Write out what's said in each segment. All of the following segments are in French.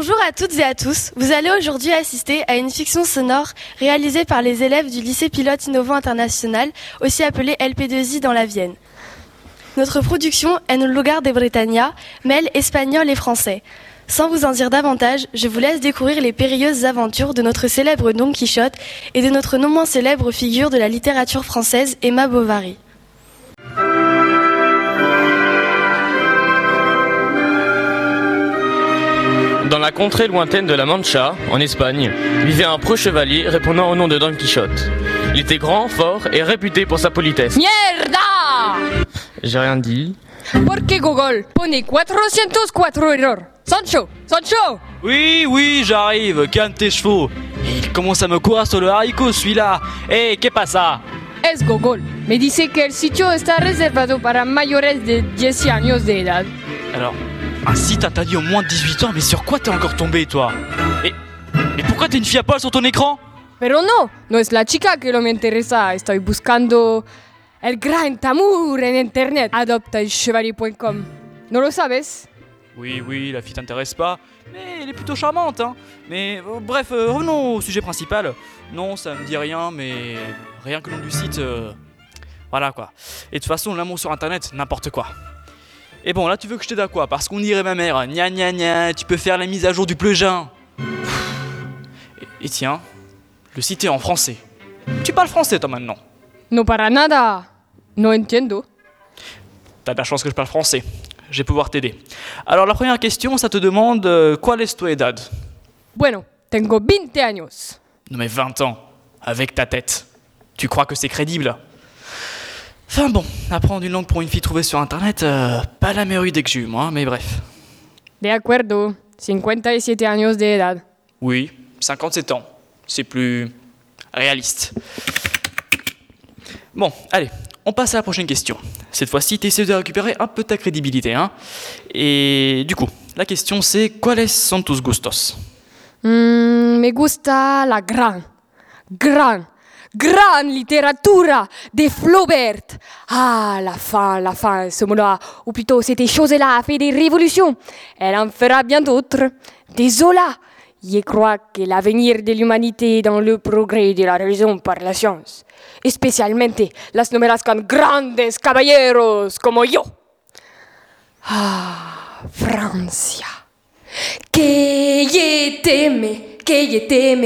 Bonjour à toutes et à tous. Vous allez aujourd'hui assister à une fiction sonore réalisée par les élèves du lycée pilote innovant international, aussi appelé LP2I dans la Vienne. Notre production En un lugar de Britannia mêle espagnol et français. Sans vous en dire davantage, je vous laisse découvrir les périlleuses aventures de notre célèbre Don Quichotte et de notre non moins célèbre figure de la littérature française, Emma Bovary. Dans la contrée lointaine de la Mancha, en Espagne, vivait un preux chevalier répondant au nom de Don Quichotte. Il était grand, fort et réputé pour sa politesse. ¡Mierda! J'ai rien dit. ¿Por qué Google pone 404 error? Sancho, Sancho Oui, oui, j'arrive, calme tes chevaux. Et il commence à me courir sur le haricot, celui-là. Eh, qu'est pas ça? Es Google. Me dice que el sitio está reservado para mayores de 10 años de edad. Alors, un site interdit au moins de 18 ans, mais sur quoi t'es encore tombé, toi? Et, mais pourquoi t'es une fille à poil sur ton écran? Pero no, no es la chica que lo me interesa. Estoy buscando el gran tamur en internet. Adoptaelchevalier.com. ¿No lo sabes? Oui, oui, la fille t'intéresse pas, mais elle est plutôt charmante, hein. Mais euh, bref, euh, revenons au sujet principal. Non, ça me dit rien, mais rien que le nom du site, euh, voilà quoi. Et de toute façon, l'amour sur internet, n'importe quoi. Et bon, là, tu veux que je t'aide à quoi? Parce qu'on dirait ma mère, gna gna gna, tu peux faire la mise à jour du pleugin. Et, et tiens, le site est en français. Tu parles français, toi, maintenant No para nada. No entiendo. T'as de la chance que je parle français. Je vais pouvoir t'aider. Alors, la première question, ça te demande euh, ¿Cuál es tu edad? Bueno, tengo 20 años. Non mais 20 ans, avec ta tête. Tu crois que c'est crédible? Enfin bon, apprendre une langue pour une fille trouvée sur internet, euh, pas la meilleure idée que j'ai eue moi, mais bref. De acuerdo. 57 años de edad. Oui, 57 ans. C'est plus réaliste. Bon, allez, on passe à la prochaine question. Cette fois-ci, t'essaies de récupérer un peu ta crédibilité, hein Et du coup, la question c'est ¿Cuáles son tus gustos? Mm, me gusta la gran, gran, gran littérature de Flaubert. Ah, la fin, la fin, ce mot-là, ou plutôt cette chose-là a fait des révolutions. Elle en fera bien d'autres. Des Zola. Je crois que l'avenir de l'humanité est dans le progrès de la raison par la science. Especialmente las novelas con grandes caballeros como yo. Ah, Francia. Que je t'aime, t'aime.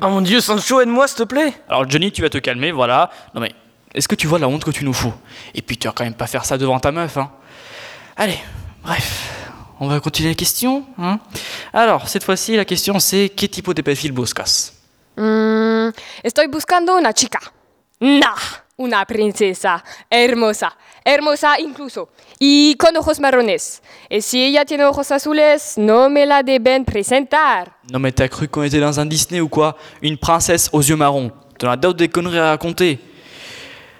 Oh mon dieu, Sancho, aide-moi s'il te plaît Alors Johnny, tu vas te calmer, voilà. Non mais, est-ce que tu vois la honte que tu nous fous? Et puis tu vas quand même pas faire ça devant ta meuf, hein Allez, bref, on va continuer la question, hein Alors, cette fois-ci, la question c'est ¿Qué tipo de perfil buscas? Mm, estoy buscando una chica. Nah, una princesa. Hermosa. Hermosa incluso. Y con ojos marrones. Y si ella tiene ojos azules, no me la deben presentar. Non mais t'as cru qu'on était dans un Disney ou quoi? Une princesse aux yeux marrons. T'en as d'autres des conneries à raconter.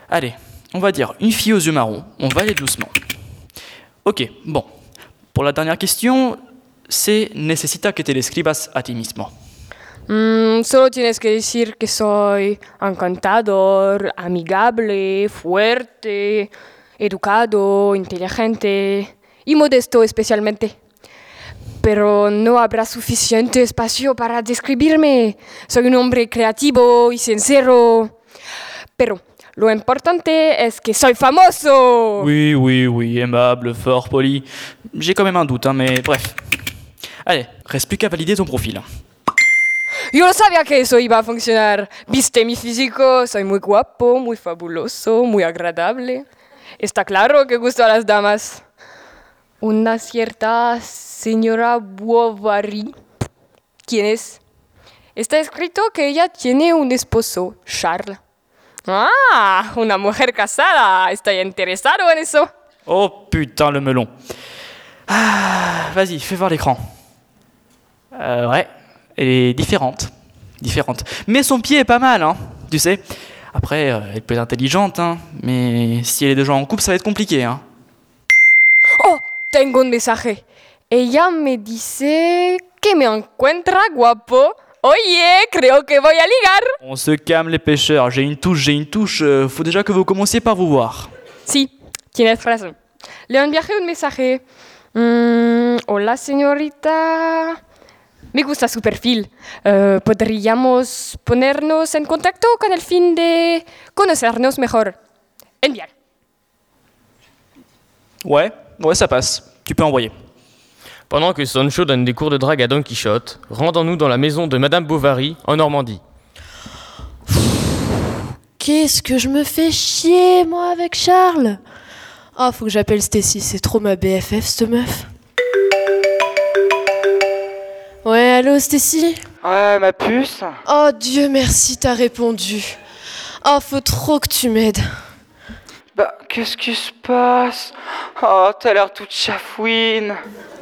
Allez, on va dire une fille aux yeux marrons. On va aller doucement. Ok, bon. Pour la dernière question, c'est necesita que te describas a ti mismo. Mm, solo tienes que decir que soy encantador, amigable, fuerte, educado, inteligente y modesto especialmente. Pero no habrá suficiente espacio para describirme. Soy un hombre creativo y sincero. Pero lo importante es que soy famoso. Oui, oui, oui, aimable, fort, poli. J'ai quand même un doute, hein, mais bref. Allez, reste plus qu'à valider ton profil. Yo no sabía que eso iba a funcionar. Viste mi físico, soy muy guapo, muy fabuloso, muy agradable. Está claro que gusto a las damas. Una cierta señora Bovary. ¿Quién es? Está escrito que ella tiene un esposo, Charles. Ah, una mujer casada. Estoy interesado en eso. Oh putain, le melon. Ah, vas-y, fais voir l'écran. Euh, ouais, elle est différente. Différente. Mais son pied est pas mal, hein, tu sais. Après, euh, elle peut être intelligente, hein, mais si elle est déjà en couple, ça va être compliqué, hein. Oh, tengo un mensaje. Ella me dice que me encuentra guapo. Oye, creo que voy a ligar. On se calme les pêcheurs, j'ai une touche, j'ai une touche, euh, faut déjà que vous commenciez par vous voir. Sí, tienes razón. Le enviaré un mensaje. Mm, hola, señorita. Me gusta su perfil. Eh, Podríamos ponernos en contacto con el fin de conocernos mejor. Enviar. Ouais, ouais, ça passe. Tu peux envoyer. Pendant que Sancho donne des cours de drague à Don Quichotte, rendons-nous dans la maison de Madame Bovary, en Normandie. Qu'est-ce que je me fais chier, moi, avec Charles? Ah, faut que j'appelle Stacy, c'est trop ma BFF, cette meuf. Ouais, allô, Stacy Ouais, ma puce Oh, Dieu merci, t'as répondu. Oh, faut trop que tu m'aides. Bah, qu'est-ce qui se passe? Oh, t'as l'air toute chafouine.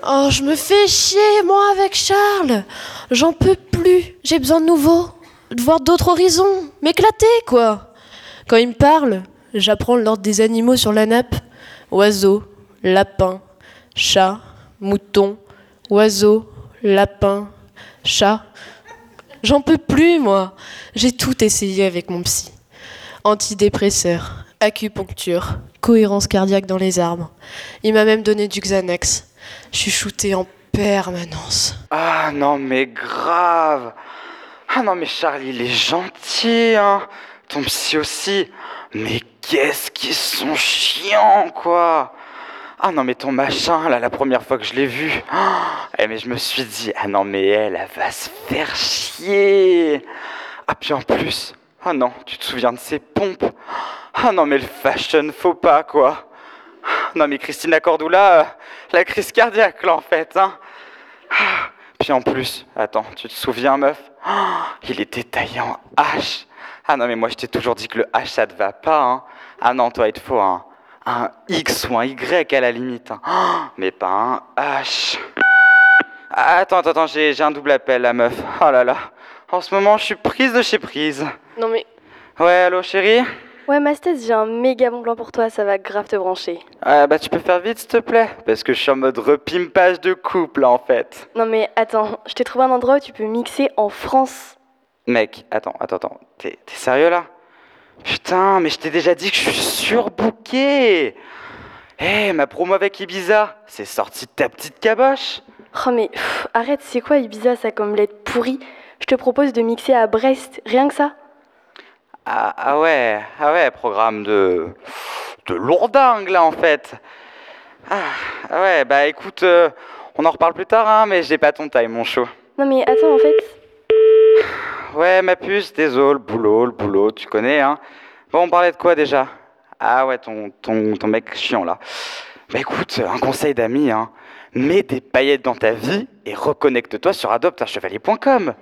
Oh, je me fais chier, moi, avec Charles. J'en peux plus. J'ai besoin de nouveau. De voir d'autres horizons. M'éclater, quoi. Quand il me parle, j'apprends l'ordre des animaux sur la nappe. Oiseau, lapin, chat, mouton, oiseau, lapin, chat. J'en peux plus, moi. J'ai tout essayé avec mon psy. Antidépresseur, acupuncture, cohérence cardiaque dans les arbres. Il m'a même donné du Xanax. Je suis shootée en permanence. Ah non, mais grave. Ah non, mais Charlie, il est gentil, hein. Ton psy aussi. Mais qu'est-ce qu'ils sont chiants, quoi. Ah non, mais ton machin, là, la première fois que je l'ai vu. ah, mais je me suis dit, ah non, mais elle, elle va se faire chier. Ah, puis en plus, ah non, tu te souviens de ses pompes. Ah non, mais le fashion faux pas, quoi. Non, mais Christina Cordula, euh, la crise cardiaque, là, en fait, hein. Ah, Puis en plus, attends, tu te souviens, meuf? Ah, Il était taillé en H. Ah non, mais moi, je t'ai toujours dit que le H, ça te va pas, hein. Ah non, toi, il te faut un, un X ou un Y à la limite. hein. Mais pas un H. Ah, Attends, attends, attends, j'ai j'ai un double appel, la meuf. Oh là là. En ce moment, je suis prise de chez prise. Non mais... Ouais, allô, chérie? Ouais, Mastés, j'ai un méga bon plan pour toi, ça va grave te brancher. Ah, Bah, tu peux faire vite, s'il te plaît? Parce que je suis en mode repimpage de couple, en fait. Non mais attends, je t'ai trouvé un endroit où tu peux mixer en France. Mec, attends, attends, attends. T'es t'es sérieux là? Putain, mais je t'ai déjà dit que je suis surbooké Eh, ma promo avec Ibiza, c'est sorti de ta petite caboche Oh mais pff, arrête, c'est quoi Ibiza ça comme lettre pourrie? Je te propose de mixer à Brest, rien que ça. ah, ah ouais, ah ouais, programme de... de lourdingue là en fait ah, ah ouais, bah écoute, euh, on en reparle plus tard hein, mais j'ai pas ton taille mon chou. Non mais attends en fait... Ouais, ma puce, désolé, le boulot, le boulot, tu connais, hein. Bon, on parlait de quoi déjà? Ah ouais, ton, ton, ton mec chiant là. Bah écoute, un conseil d'ami, hein. Mets des paillettes dans ta vie et reconnecte-toi sur adopteunchevalier.com.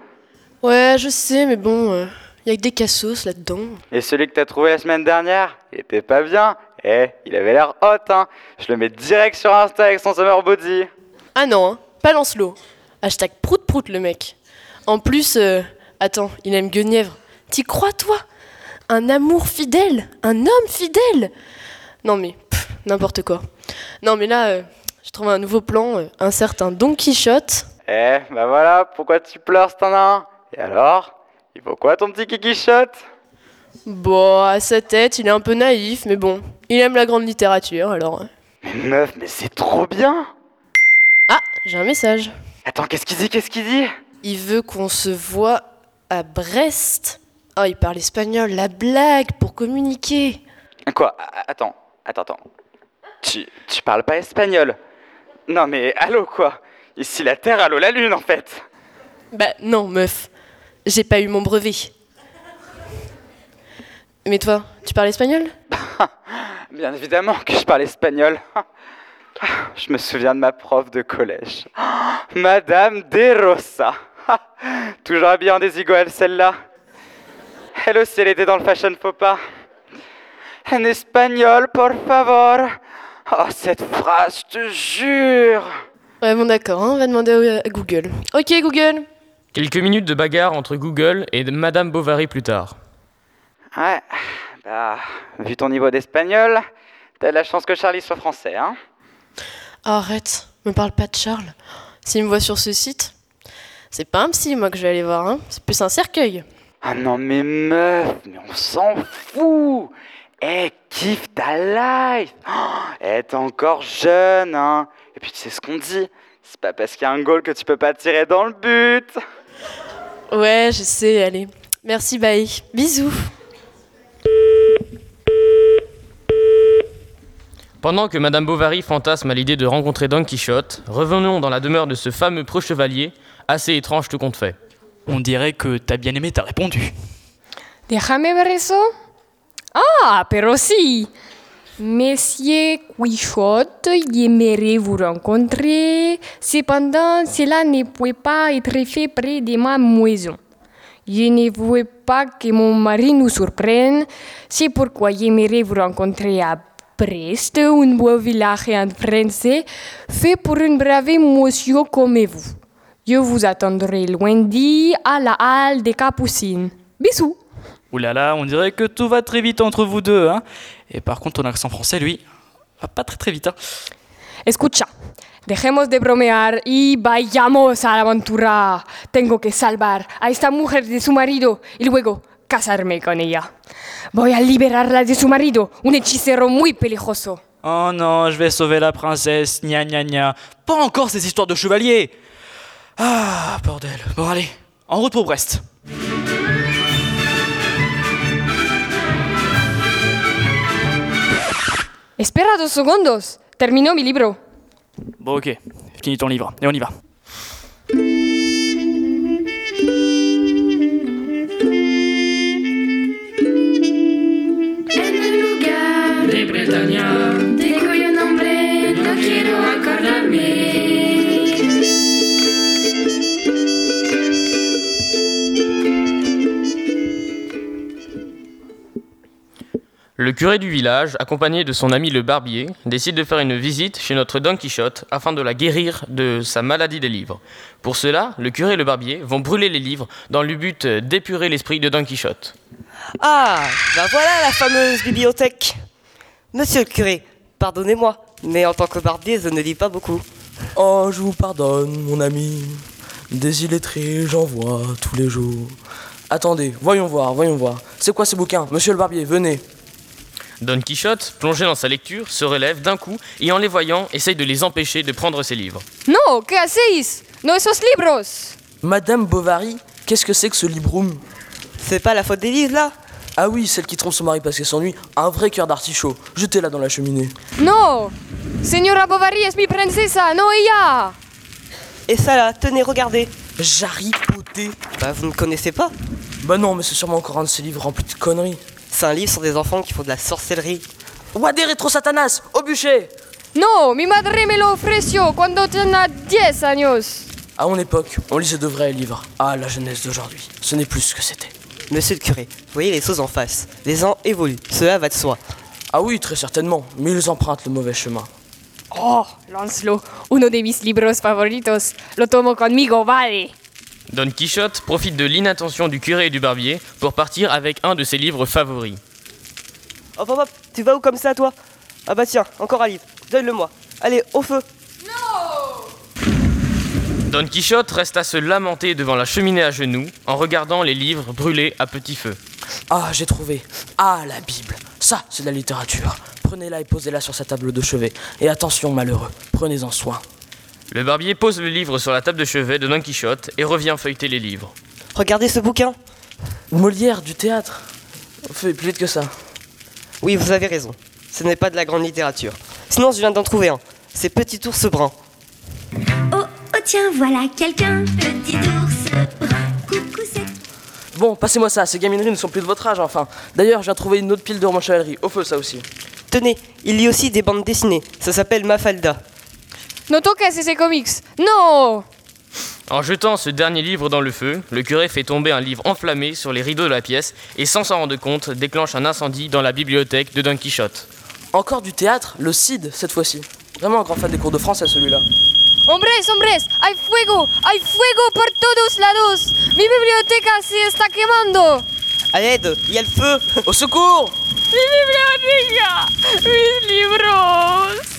Ouais, je sais, mais bon, euh, y a que des cassos là-dedans. Et celui que t'as trouvé la semaine dernière, il était pas bien. Eh, il avait l'air hot, hein. Je le mets direct sur Insta avec son summer body. Ah non, hein, balance-l'eau. Hashtag prout prout le mec. En plus, euh, attends, il aime Guenièvre. T'y crois toi? Un amour fidèle Un homme fidèle Non mais, n'importe quoi. Non mais là, euh, j'ai trouvé un nouveau plan, euh, un certain Don Quichotte. Eh, bah voilà, pourquoi tu pleures, t'en as un Et alors? Il faut quoi ton petit kikichotte Bon, à sa tête, il est un peu naïf, mais bon, il aime la grande littérature, alors... euh. Mais meuf, mais c'est trop bien Ah, j'ai un message. Attends, qu'est-ce qu'il dit, qu'est-ce qu'il dit? Il veut qu'on se voit à Brest. Oh, il parle espagnol, la blague, pour communiquer. Quoi? Attends, attends, attends. Tu, tu parles pas espagnol Non mais allô quoi? Ici la Terre, allô la Lune en fait Bah non, meuf. J'ai pas eu mon brevet. Mais toi, tu parles espagnol? Bien évidemment que je parle espagnol. Je me souviens de ma prof de collège. Madame De Rosa. Toujours habillée en désigual celle-là. Elle aussi, elle était dans le fashion faux pas. En espagnol, por favor. Oh, cette phrase, je te jure. Ouais, bon d'accord, hein, on va demander à Google. Ok, Google. Quelques minutes de bagarre entre Google et Madame Bovary plus tard. Ouais, bah, vu ton niveau d'espagnol, t'as de la chance que Charlie soit français, hein Arrête, me parle pas de Charles. S'il me voit sur ce site, c'est pas un psy, moi, que je vais aller voir, hein. C'est plus un cercueil. Ah non mais meuf, mais on s'en fout Eh, kiffe ta life oh, Eh, t'es encore jeune, hein Et puis tu sais ce qu'on dit, c'est pas parce qu'il y a un goal que tu peux pas tirer dans le but. Ouais, je sais, allez. Merci, bye. Bisous. Pendant que Madame Bovary fantasme à l'idée de rencontrer Don Quichotte, revenons dans la demeure de ce fameux preux chevalier, assez étrange tout compte fait. On dirait que t'as bien aimé, t'as répondu. Déjame ver eso. Ah, pero sí. Monsieur Quichotte aimerait vous rencontrer. Cependant, cela ne peut pas être fait près de ma maison. Je ne veux pas que mon mari nous surprenne. C'est pourquoi j'aimerais vous rencontrer à Brest, un beau village en français, fait pour un brave monsieur comme vous. Je vous attendrai loin dit à la halle des Capucines. Bisous. Ouh là là, on dirait que tout va très vite entre vous deux, hein. Et par contre, ton accent français, lui, va pas très très vite, hein. Escucha, dejemos de bromear y vayamos a la aventura. Tengo que salvar a esta mujer de su marido y luego casarme con ella. Voy a liberarla de su marido, un hechicero muy peligroso. Oh non, je vais sauver la princesse, gna gna gna. Pas encore ces histoires de chevaliers Ah, bordel. Bon, allez, en route pour Brest. Espera dos segundos, termino mi libro. Bon, ok, finis ton livre, et on y va. En el lugar de Bretaña, de cuyo nombre no quiero acordarme. Le curé du village, accompagné de son ami le barbier, décide de faire une visite chez notre Don Quichotte afin de la guérir de sa maladie des livres. Pour cela, le curé et le barbier vont brûler les livres dans le but d'épurer l'esprit de Don Quichotte. Ah, ben voilà la fameuse bibliothèque. Monsieur le curé, pardonnez-moi, mais en tant que barbier, je ne lis pas beaucoup. Oh, je vous pardonne, mon ami. Des illettrés, j'en vois tous les jours. Attendez, voyons voir, voyons voir. C'est quoi ces bouquins Monsieur le barbier, venez. Don Quichotte, plongé dans sa lecture, se relève d'un coup et en les voyant, essaye de les empêcher de prendre ses livres. No, ¿qué hacéis? No esos libros. Madame Bovary, qu'est-ce que c'est que ce libroum? C'est pas la faute d'Élise là Ah oui, celle qui trompe son mari parce qu'elle s'ennuie. Un vrai cœur d'artichaut. Jetez-la dans la cheminée. No, señora Bovary es mi princesa, no ella. Et ça là, tenez, regardez. Jaripoté. Bah vous ne connaissez pas Bah non, mais c'est sûrement encore un de ces livres remplis de conneries. C'est un livre sur des enfants qui font de la sorcellerie. Ouah, des rétro satanas Au bûcher No, mi madre me lo ofreció cuando tenía 10 años. À mon époque, on lisait de vrais livres. Ah, la jeunesse d'aujourd'hui, ce n'est plus ce que c'était. Monsieur le curé, voyez les choses en face. Les ans évoluent, cela va de soi. Ah oui, très certainement, mais ils empruntent le mauvais chemin. Oh, Lancelot, uno de mis libros favoritos. Lo tomo conmigo, vale. Don Quichotte profite de l'inattention du curé et du barbier pour partir avec un de ses livres favoris. Hop hop hop, tu vas où comme ça toi? Ah bah tiens, encore un livre, donne-le-moi. Allez, au feu Don Quichotte reste à se lamenter devant la cheminée à genoux en regardant les livres brûlés à petit feu. Ah, j'ai trouvé. Ah, la Bible. Ça, c'est de la littérature. Prenez-la et posez-la sur sa table de chevet. Et attention, malheureux, prenez-en soin. Le barbier pose le livre sur la table de chevet de Don Quichotte et revient feuilleter les livres. Regardez ce bouquin Molière, du théâtre. Fais plus vite que ça. Oui, vous avez raison. Ce n'est pas de la grande littérature. Sinon, je viens d'en trouver un. C'est Petit ours brun. Oh, oh tiens, voilà quelqu'un. Petit ours brun. Coucou, c'est Bon, passez-moi ça, ces gamineries ne sont plus de votre âge, enfin. D'ailleurs, j'ai trouvé une autre pile de romans chevalerie. Au feu, ça aussi. Tenez, il lit aussi des bandes dessinées. Ça s'appelle Mafalda. No toques ese comics. No. En jetant ce dernier livre dans le feu, le curé fait tomber un livre enflammé sur les rideaux de la pièce et sans s'en rendre compte déclenche un incendie dans la bibliothèque de Don Quichotte. Encore du théâtre, le CID, cette fois-ci. Vraiment un grand fan des cours de français, celui-là. Hombres, hombres, hay fuego, hay fuego por todos lados. Mi biblioteca se está quemando. À l'aide, il y a le feu Au secours Mi biblioteca, mis libros.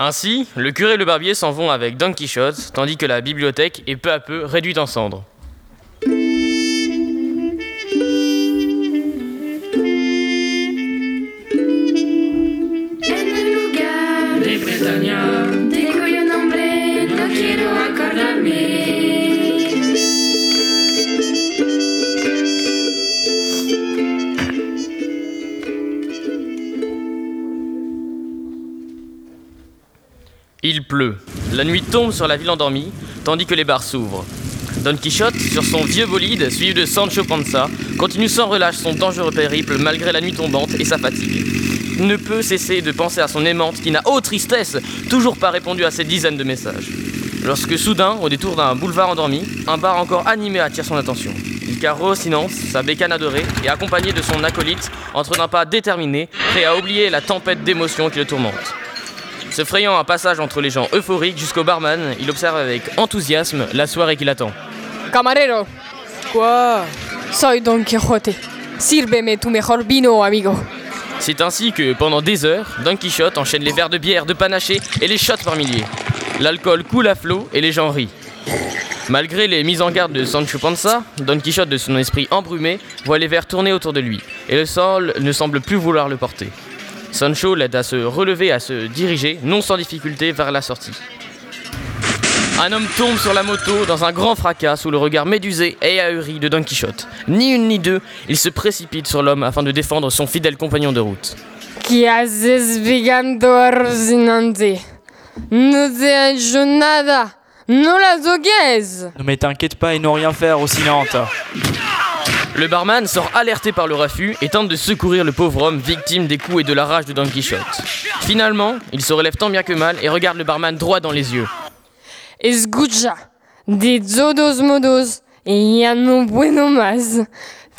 Ainsi, le curé et le barbier s'en vont avec Don Quichotte, tandis que la bibliothèque est peu à peu réduite en cendres. Pleut. La nuit tombe sur la ville endormie, tandis que les bars s'ouvrent. Don Quichotte, sur son vieux bolide, suivi de Sancho Panza, continue sans relâche son dangereux périple malgré la nuit tombante et sa fatigue. Il ne peut cesser de penser à son aimante qui n'a, ô tristesse, toujours pas répondu à ses dizaines de messages. Lorsque soudain, au détour d'un boulevard endormi, un bar encore animé attire son attention. Il carre silence, sa bécane adorée, et accompagné de son acolyte, entre d'un pas déterminé, prêt à oublier la tempête d'émotions qui le tourmente. Se frayant un passage entre les gens euphoriques jusqu'au barman, il observe avec enthousiasme la soirée qui l'attend. Camarero, Quoi? Soy Don Quijote. Sírveme tu mejor vino, amigo. C'est ainsi que, pendant des heures, Don Quichotte enchaîne les verres de bière, de panaché et les shots par milliers. L'alcool coule à flot et les gens rient. Malgré les mises en garde de Sancho Panza, Don Quichotte, de son esprit embrumé, voit les verres tourner autour de lui, et le sol ne semble plus vouloir le porter. Sancho l'aide à se relever, à se diriger, non sans difficulté, vers la sortie. Un homme tombe sur la moto dans un grand fracas sous le regard médusé et ahuri de Don Quichotte. Ni une ni deux, il se précipite sur l'homme afin de défendre son fidèle compagnon de route. ¿Qué haces vigando a? No t'inquiète pas, ils n'ont rien faire au Sinante. Le barman sort alerté par le raffut et tente de secourir le pauvre homme victime des coups et de la rage de Don Quichotte. Finalement, il se relève tant bien que mal et regarde le barman droit dans les yeux. Escucha, de todos modos, ya no puedo más.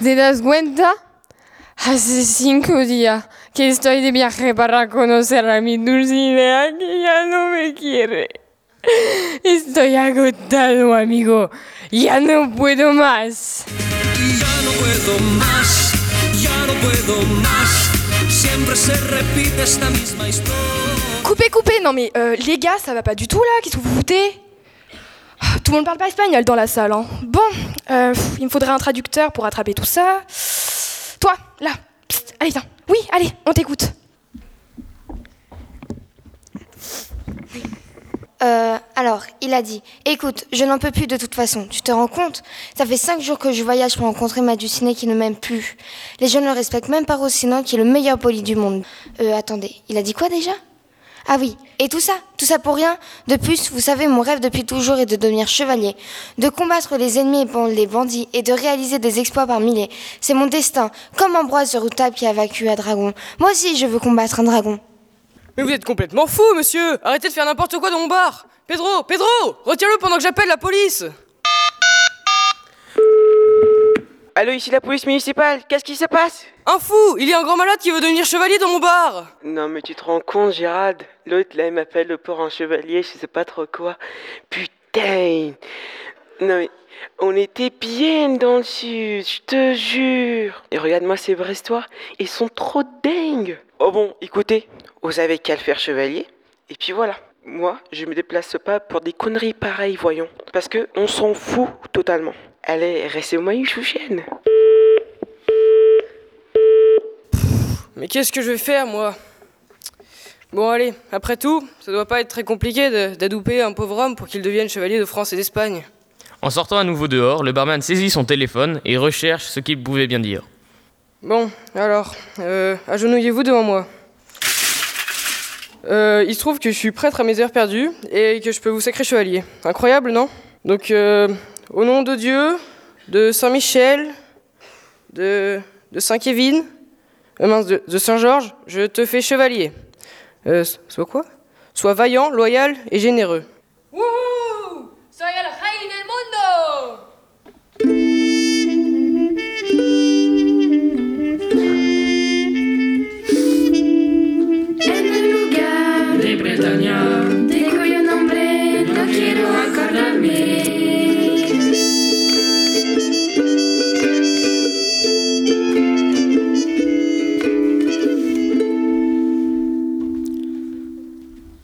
¿Te das cuenta? Hace cinco días que estoy de viaje para conocer a mi Dulcinea que ya no me quiere. Estoy agotado, amigo. Ya no puedo más. Coupez, coupez Non mais euh, les gars, ça va pas du tout là, qu'est-ce que vous foutez? Ah, Tout le monde parle pas espagnol dans la salle. Hein. Bon, euh, il me faudrait un traducteur pour attraper tout ça. Toi, là, allez, viens. Oui, allez, on t'écoute. Euh, alors, il a dit Écoute, je n'en peux plus de toute façon. Tu te rends compte? Ça fait cinq jours que je voyage pour rencontrer ma Dulcinée qui ne m'aime plus. Les gens ne le respectent même pas Rocinante, qui est le meilleur poli du monde. Euh, attendez, il a dit quoi déjà? Ah oui, et tout ça? Tout ça pour rien? De plus, vous savez, mon rêve depuis toujours est de devenir chevalier, de combattre les ennemis et les bandits, et de réaliser des exploits par milliers. C'est mon destin, comme Ambroise Redoutable qui a vaincu un dragon. Moi aussi, je veux combattre un dragon. Mais vous êtes complètement fou, monsieur. Arrêtez de faire n'importe quoi dans mon bar. Pedro Pedro Retiens-le pendant que j'appelle la police. Allô, ici la police municipale, qu'est-ce qui se passe? Un fou. Il y a un grand malade qui veut devenir chevalier dans mon bar. Non mais tu te rends compte Gérald? L'autre là il m'appelle pour un chevalier, je sais pas trop quoi. Putain! Non mais on était bien dans le sud, je te jure Et regarde-moi ces Brestois, ils sont trop dingues Oh bon, écoutez, vous avez qu'à le faire chevalier, et puis voilà. Moi, je me déplace pas pour des conneries pareilles, voyons. Parce que on s'en fout totalement. Allez, restez-moi une chouchienne. Mais qu'est-ce que je vais faire, moi? Bon, allez, après tout, ça doit pas être très compliqué d'adouper un pauvre homme pour qu'il devienne chevalier de France et d'Espagne. En sortant à nouveau dehors, le barman saisit son téléphone et recherche ce qu'il pouvait bien dire. Bon, alors, euh, agenouillez-vous devant moi. Euh, il se trouve que je suis prêtre à mes heures perdues et que je peux vous sacrer chevalier. Incroyable, non? Donc, euh, au nom de Dieu, de Saint-Michel, de, de Saint-Kévin, euh, mince, de, de Saint-Georges, je te fais chevalier. Soit quoi? Sois vaillant, loyal et généreux.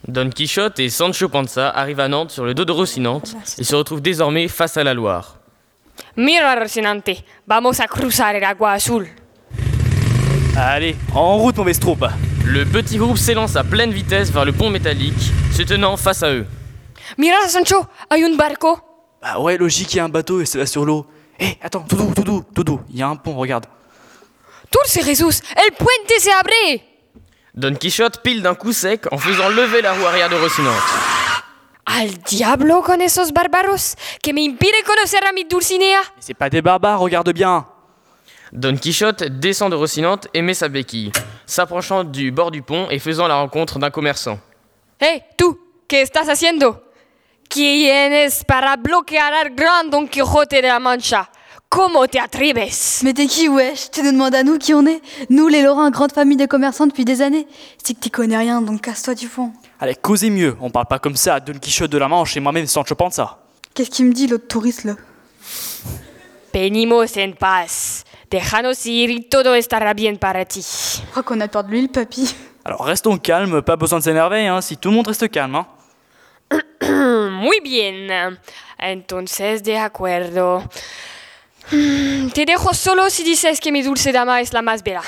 Don Quichotte et Sancho Panza arrivent à Nantes sur le dos de Rocinante et se retrouvent désormais face à la Loire. Mira, Rocinante, vamos a cruzar el agua azul. Allez, en route mauvaise troupe. Le petit groupe s'élance à pleine vitesse vers le pont métallique, se tenant face à eux. Mira, Sancho, hay un barco. Bah ouais, logique, il y a un bateau et c'est là sur l'eau. Hé, attends, tout doux, tout doux, tout doux, il y a un pont, regarde. Dulce Jesús, el puente se abre. Don Quichotte pile d'un coup sec en faisant lever la roue arrière de Rocinante. Al diablo con esos bárbaros que me impide conocer a mi Dulcinea. Mais c'est pas des barbares, regarde bien. Don Quichotte descend de Rocinante et met sa béquille, s'approchant du bord du pont et faisant la rencontre d'un commerçant. Hey, tú, ¿qué estás haciendo? ¿Quién es para bloquear al gran Don Quijote de la Mancha? ¿Cómo te atreves? Mais t'es qui, wesh? Tu nous demandes à nous qui on est? Nous, les Lorrains, grande famille de commerçants depuis des années. C'est que t'y connais rien, donc casse-toi du fond. Allez, causez mieux. On parle pas comme ça à Don Quichotte de la Manche et moi-même Sancho Panza. Qu'est-ce qu'il me dit, l'autre touriste, là? Venimos en paz. Déjanos ir y todo estará bien para ti. Je crois qu'on a peur de lui, le papy. Alors restons calmes, pas besoin de s'énerver, hein, si tout le monde reste calme. Hein. Muy bien. Entonces, de acuerdo. Hmm, Te dejo solo si dices que mi dulce dama es la más bella.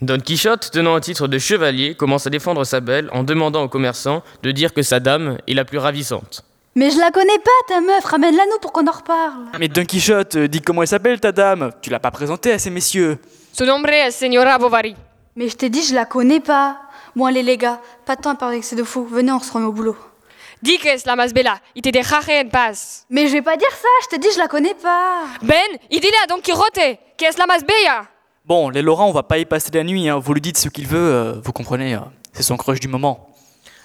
Don Quichotte, tenant un titre de chevalier, commence à défendre sa belle en demandant au commerçant de dire que sa dame est la plus ravissante. Mais je la connais pas, ta meuf, ramène-la nous pour qu'on en reparle. Mais Don Quichotte, euh, dis comment elle s'appelle ta dame Tu l'as pas présentée à ces messieurs. Su nombre es Señora Bovary. Mais je t'ai dit, je la connais pas. Bon, allez, les gars, pas de temps à parler avec ces deux fous. Venez, on se remet au boulot. Di que es la más bella y te dejaré en paz. Mais je vais pas dire ça, je te dis, je la connais pas. Ben y dile a Don Quijote que es la más bella? Bon, les Lorrains, on va pas y passer la nuit, hein. vous lui dites ce qu'il veut, euh, vous comprenez, euh, c'est son crush du moment.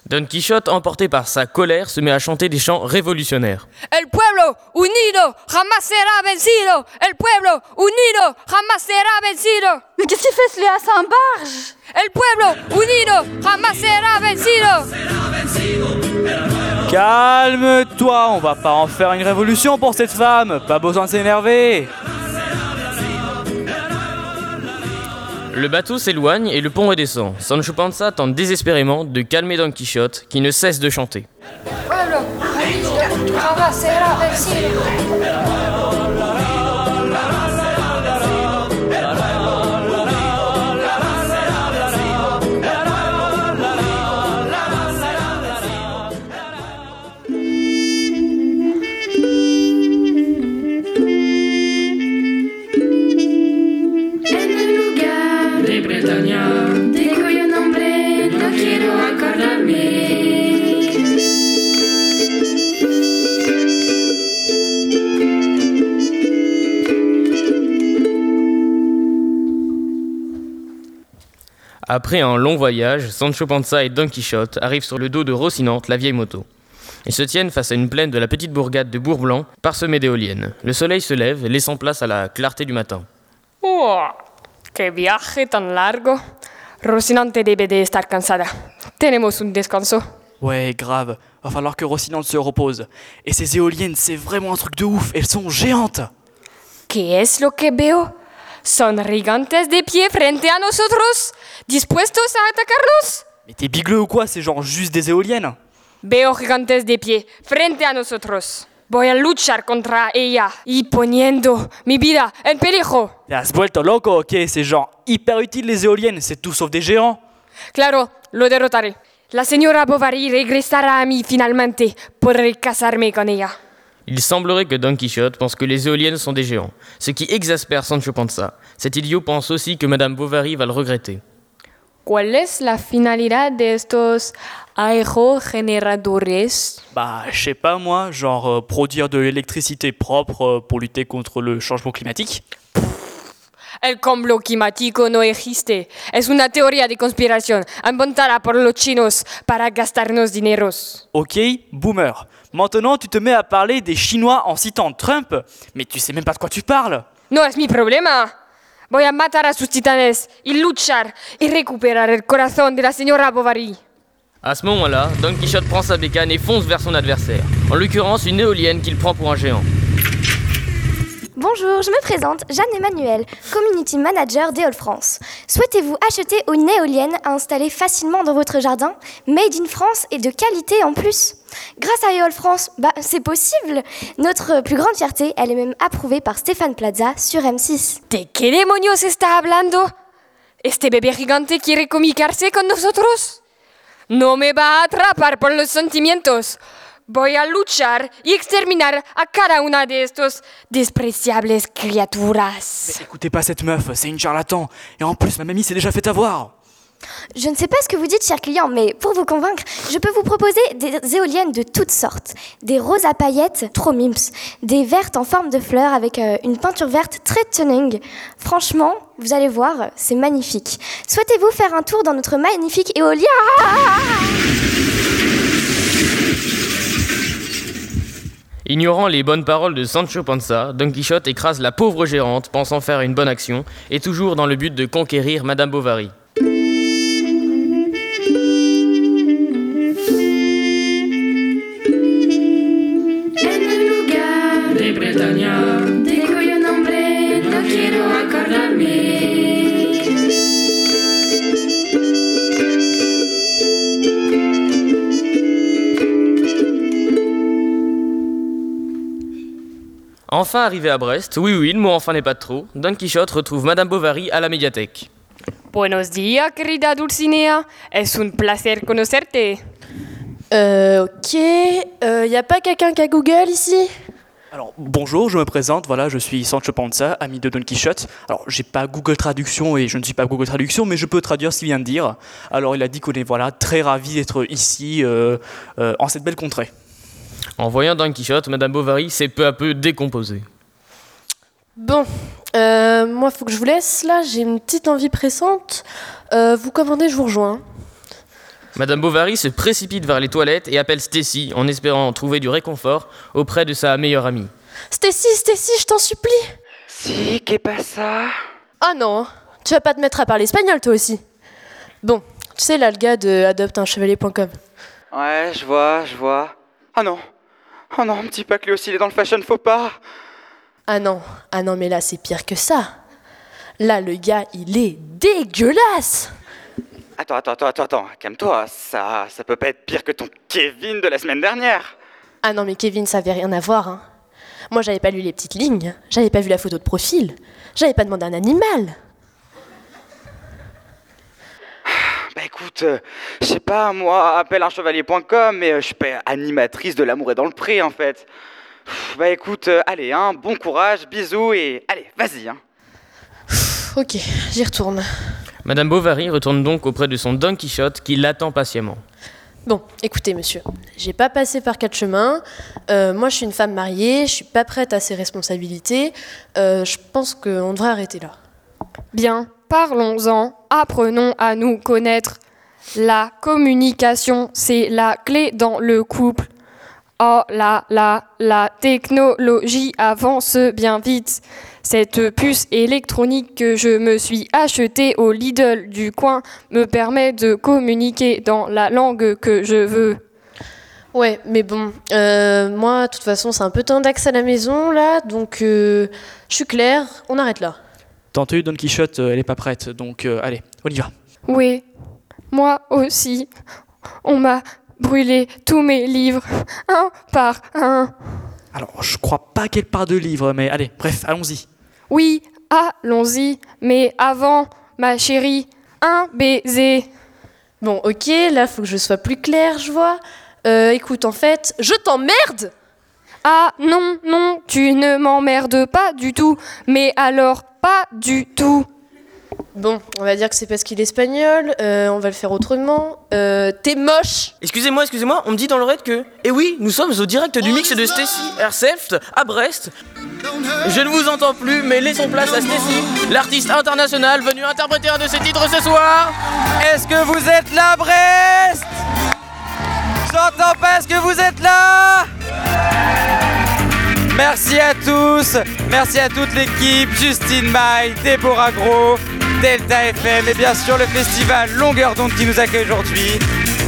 Don Quichotte, emporté par sa colère, se met à chanter des chants révolutionnaires. El pueblo unido jamás será vencido. El pueblo unido jamás será vencido. Mais qu'est-ce qu'il fait, celui-là C'est un barge El pueblo unido jamás será vencido. Calme-toi, on va pas en faire une révolution pour cette femme, pas besoin de s'énerver. Le bateau s'éloigne et le pont redescend. Sancho Panza tente désespérément de calmer Don Quichotte, qui ne cesse de chanter. Après un long voyage, Sancho Panza et Don Quichotte arrivent sur le dos de Rocinante, la vieille moto. Ils se tiennent face à une plaine de la petite bourgade de Bourblanc, parsemée d'éoliennes. Le soleil se lève, laissant place à la clarté du matin. Oh, qué viaje tan largo. Rocinante debe de estar cansada. Tenemos un descanso. Ouais, grave, va falloir que Rocinante se repose. Et ces éoliennes, c'est vraiment un truc de ouf, elles sont géantes. ¿Qué es lo que veo? Son gigantes de pie frente a nosotros, dispuestos a atacarnos. Mais t'es bigleux ou quoi? C'est genre juste des éoliennes Veo gigantes de pie frente a nosotros. Voy a luchar contra ella y poniendo mi vida en peligro. Te has vuelto loco, ok? C'est genre hyper utile les éoliennes, c'est tout sauf des géants. Claro, lo derrotaré. La señora Bovary regresará a mí finalmente. Podré casarme con ella. Il semblerait que Don Quichotte pense que les éoliennes sont des géants, ce qui exaspère Sancho Panza. Cet idiot pense aussi que Madame Bovary va le regretter. ¿Cuál es la finalidad de estos aerogeneradores? Bah, je sais pas moi, genre euh, produire de l'électricité propre euh, pour lutter contre le changement climatique. El cambio climático no existe. Es una teoría de conspiración inventada por los chinos para gastarnos dineros. Ok, boomer. Maintenant, tu te mets à parler des Chinois en citant Trump, mais tu sais même pas de quoi tu parles. No es mi problema. Voy a matar a sus titanes y luchar y recuperar el corazón de la señora Bovary. À ce moment-là, Don Quichotte prend sa bécane et fonce vers son adversaire, en l'occurrence une éolienne qu'il prend pour un géant. Bonjour, je me présente, Jeanne Emmanuel, Community Manager d'Eol France. Souhaitez-vous acheter une éolienne à installer facilement dans votre jardin, made in France et de qualité en plus? Grâce à Eol France, bah c'est possible Notre plus grande fierté, elle est même approuvée par Stéphane Plaza sur M6. ¿De qué demonios está hablando? ¿Este bebé gigante quiere comunicarse con nosotros? No me va a atrapar por los sentimientos. Voy a luchar y exterminar a cada una de estos despreciables criaturas. Écoutez pas cette meuf, c'est une charlatan. Et en plus, ma mamie s'est déjà fait avoir. Je ne sais pas ce que vous dites, cher client, mais pour vous convaincre, je peux vous proposer des éoliennes de toutes sortes. Des roses à paillettes, trop mims. Des vertes en forme de fleurs avec euh, une peinture verte très tuning. Franchement, vous allez voir, c'est magnifique. Souhaitez-vous faire un tour dans notre magnifique éolien? Ignorant les bonnes paroles de Sancho Panza, Don Quichotte écrase la pauvre gérante, pensant faire une bonne action, et toujours dans le but de conquérir Madame Bovary. Enfin arrivé à Brest, oui oui, le mot enfin n'est pas de trop, Don Quichotte retrouve Madame Bovary à la médiathèque. Buenos días, querida Dulcinea. Es un placer conocerte. Euh, ok. Euh, y a pas quelqu'un qui a Google ici? Alors, bonjour, je me présente, voilà, je suis Sancho Panza, ami de Don Quichotte. Alors, j'ai pas Google Traduction et je ne suis pas Google Traduction, mais je peux traduire ce qu'il vient de dire. Alors, il a dit qu'on est, voilà, très ravi d'être ici, euh, euh, en cette belle contrée. En voyant Don Quichotte, Madame Bovary s'est peu à peu décomposée. Bon, euh, moi faut que je vous laisse là, j'ai une petite envie pressante. Euh, vous commandez, je vous rejoins. Madame Bovary se précipite vers les toilettes et appelle Stacy en espérant trouver du réconfort auprès de sa meilleure amie. Stacy, Stacy, je t'en supplie Si, qu'est pas ça? Ah non, tu vas pas te mettre à parler espagnol toi aussi. Bon, tu sais là le gars de adopteinchevalier.com. Ouais, je vois, je vois. Ah non Oh non, me dis pas que lui aussi il est dans le fashion faux pas Ah non, ah non mais là c'est pire que ça. Là le gars il est dégueulasse Attends, attends, attends, attends, attends, calme-toi, ça, ça peut pas être pire que ton Kevin de la semaine dernière Ah non mais Kevin ça avait rien à voir. Hein. Moi j'avais pas lu les petites lignes, j'avais pas vu la photo de profil, j'avais pas demandé un animal. Bah écoute, euh, je sais pas, moi, appelle un chevalier.com, mais euh, je suis pas animatrice de l'amour et dans le pré en fait. Pff, Bah écoute, euh, allez, hein, bon courage, bisous et allez, vas-y. Hein. Ok, j'y retourne. Madame Bovary retourne donc auprès de son Don Quichotte qui l'attend patiemment. Bon, écoutez monsieur, j'ai pas passé par quatre chemins. Euh, moi je suis une femme mariée, je suis pas prête à ces responsabilités. Euh, je pense qu'on devrait arrêter là. Bien, parlons-en, apprenons à nous connaître. La communication, c'est la clé dans le couple. Oh là là, la technologie avance bien vite. Cette puce électronique que je me suis achetée au Lidl du coin me permet de communiquer dans la langue que je veux. Ouais, mais bon, euh, moi de toute façon c'est un peu tendax à la maison là, donc euh, je suis claire, on arrête là. T'as entendu, Don Quichotte, euh, elle est pas prête, donc euh, allez, on y va. Oui, moi aussi. On m'a brûlé tous mes livres, un par un. Alors, je crois pas qu'elle parle de livres, mais allez, bref, allons-y. Oui, allons-y, mais avant, ma chérie, un baiser. Bon, ok, là faut que je sois plus claire, je vois. Euh, écoute, en fait, je t'emmerde Ah non, non, tu ne m'emmerdes pas du tout, mais alors pas du tout. Bon, on va dire que c'est parce qu'il est espagnol, euh, on va le faire autrement. Euh, T'es moche Excusez-moi, excusez-moi, on me dit dans l'oreille que. Eh oui, nous sommes au direct du mix de Stacy Herselft à Brest. Je ne vous entends plus, mais laissons place à Stacy, l'artiste international venu interpréter un de ses titres ce soir. Est-ce que vous êtes là, Brest? J'entends pas, est-ce que vous êtes là? Merci à tous, merci à toute l'équipe, Justine Maille, Déborah Gros, Delta FM et bien sûr le festival Longueur d'onde qui nous accueille aujourd'hui.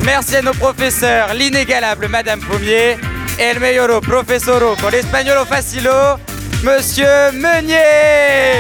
Merci à nos professeurs, l'inégalable Madame Pommier, el mejor profesoro con espagnolo facilo, Monsieur Meunier.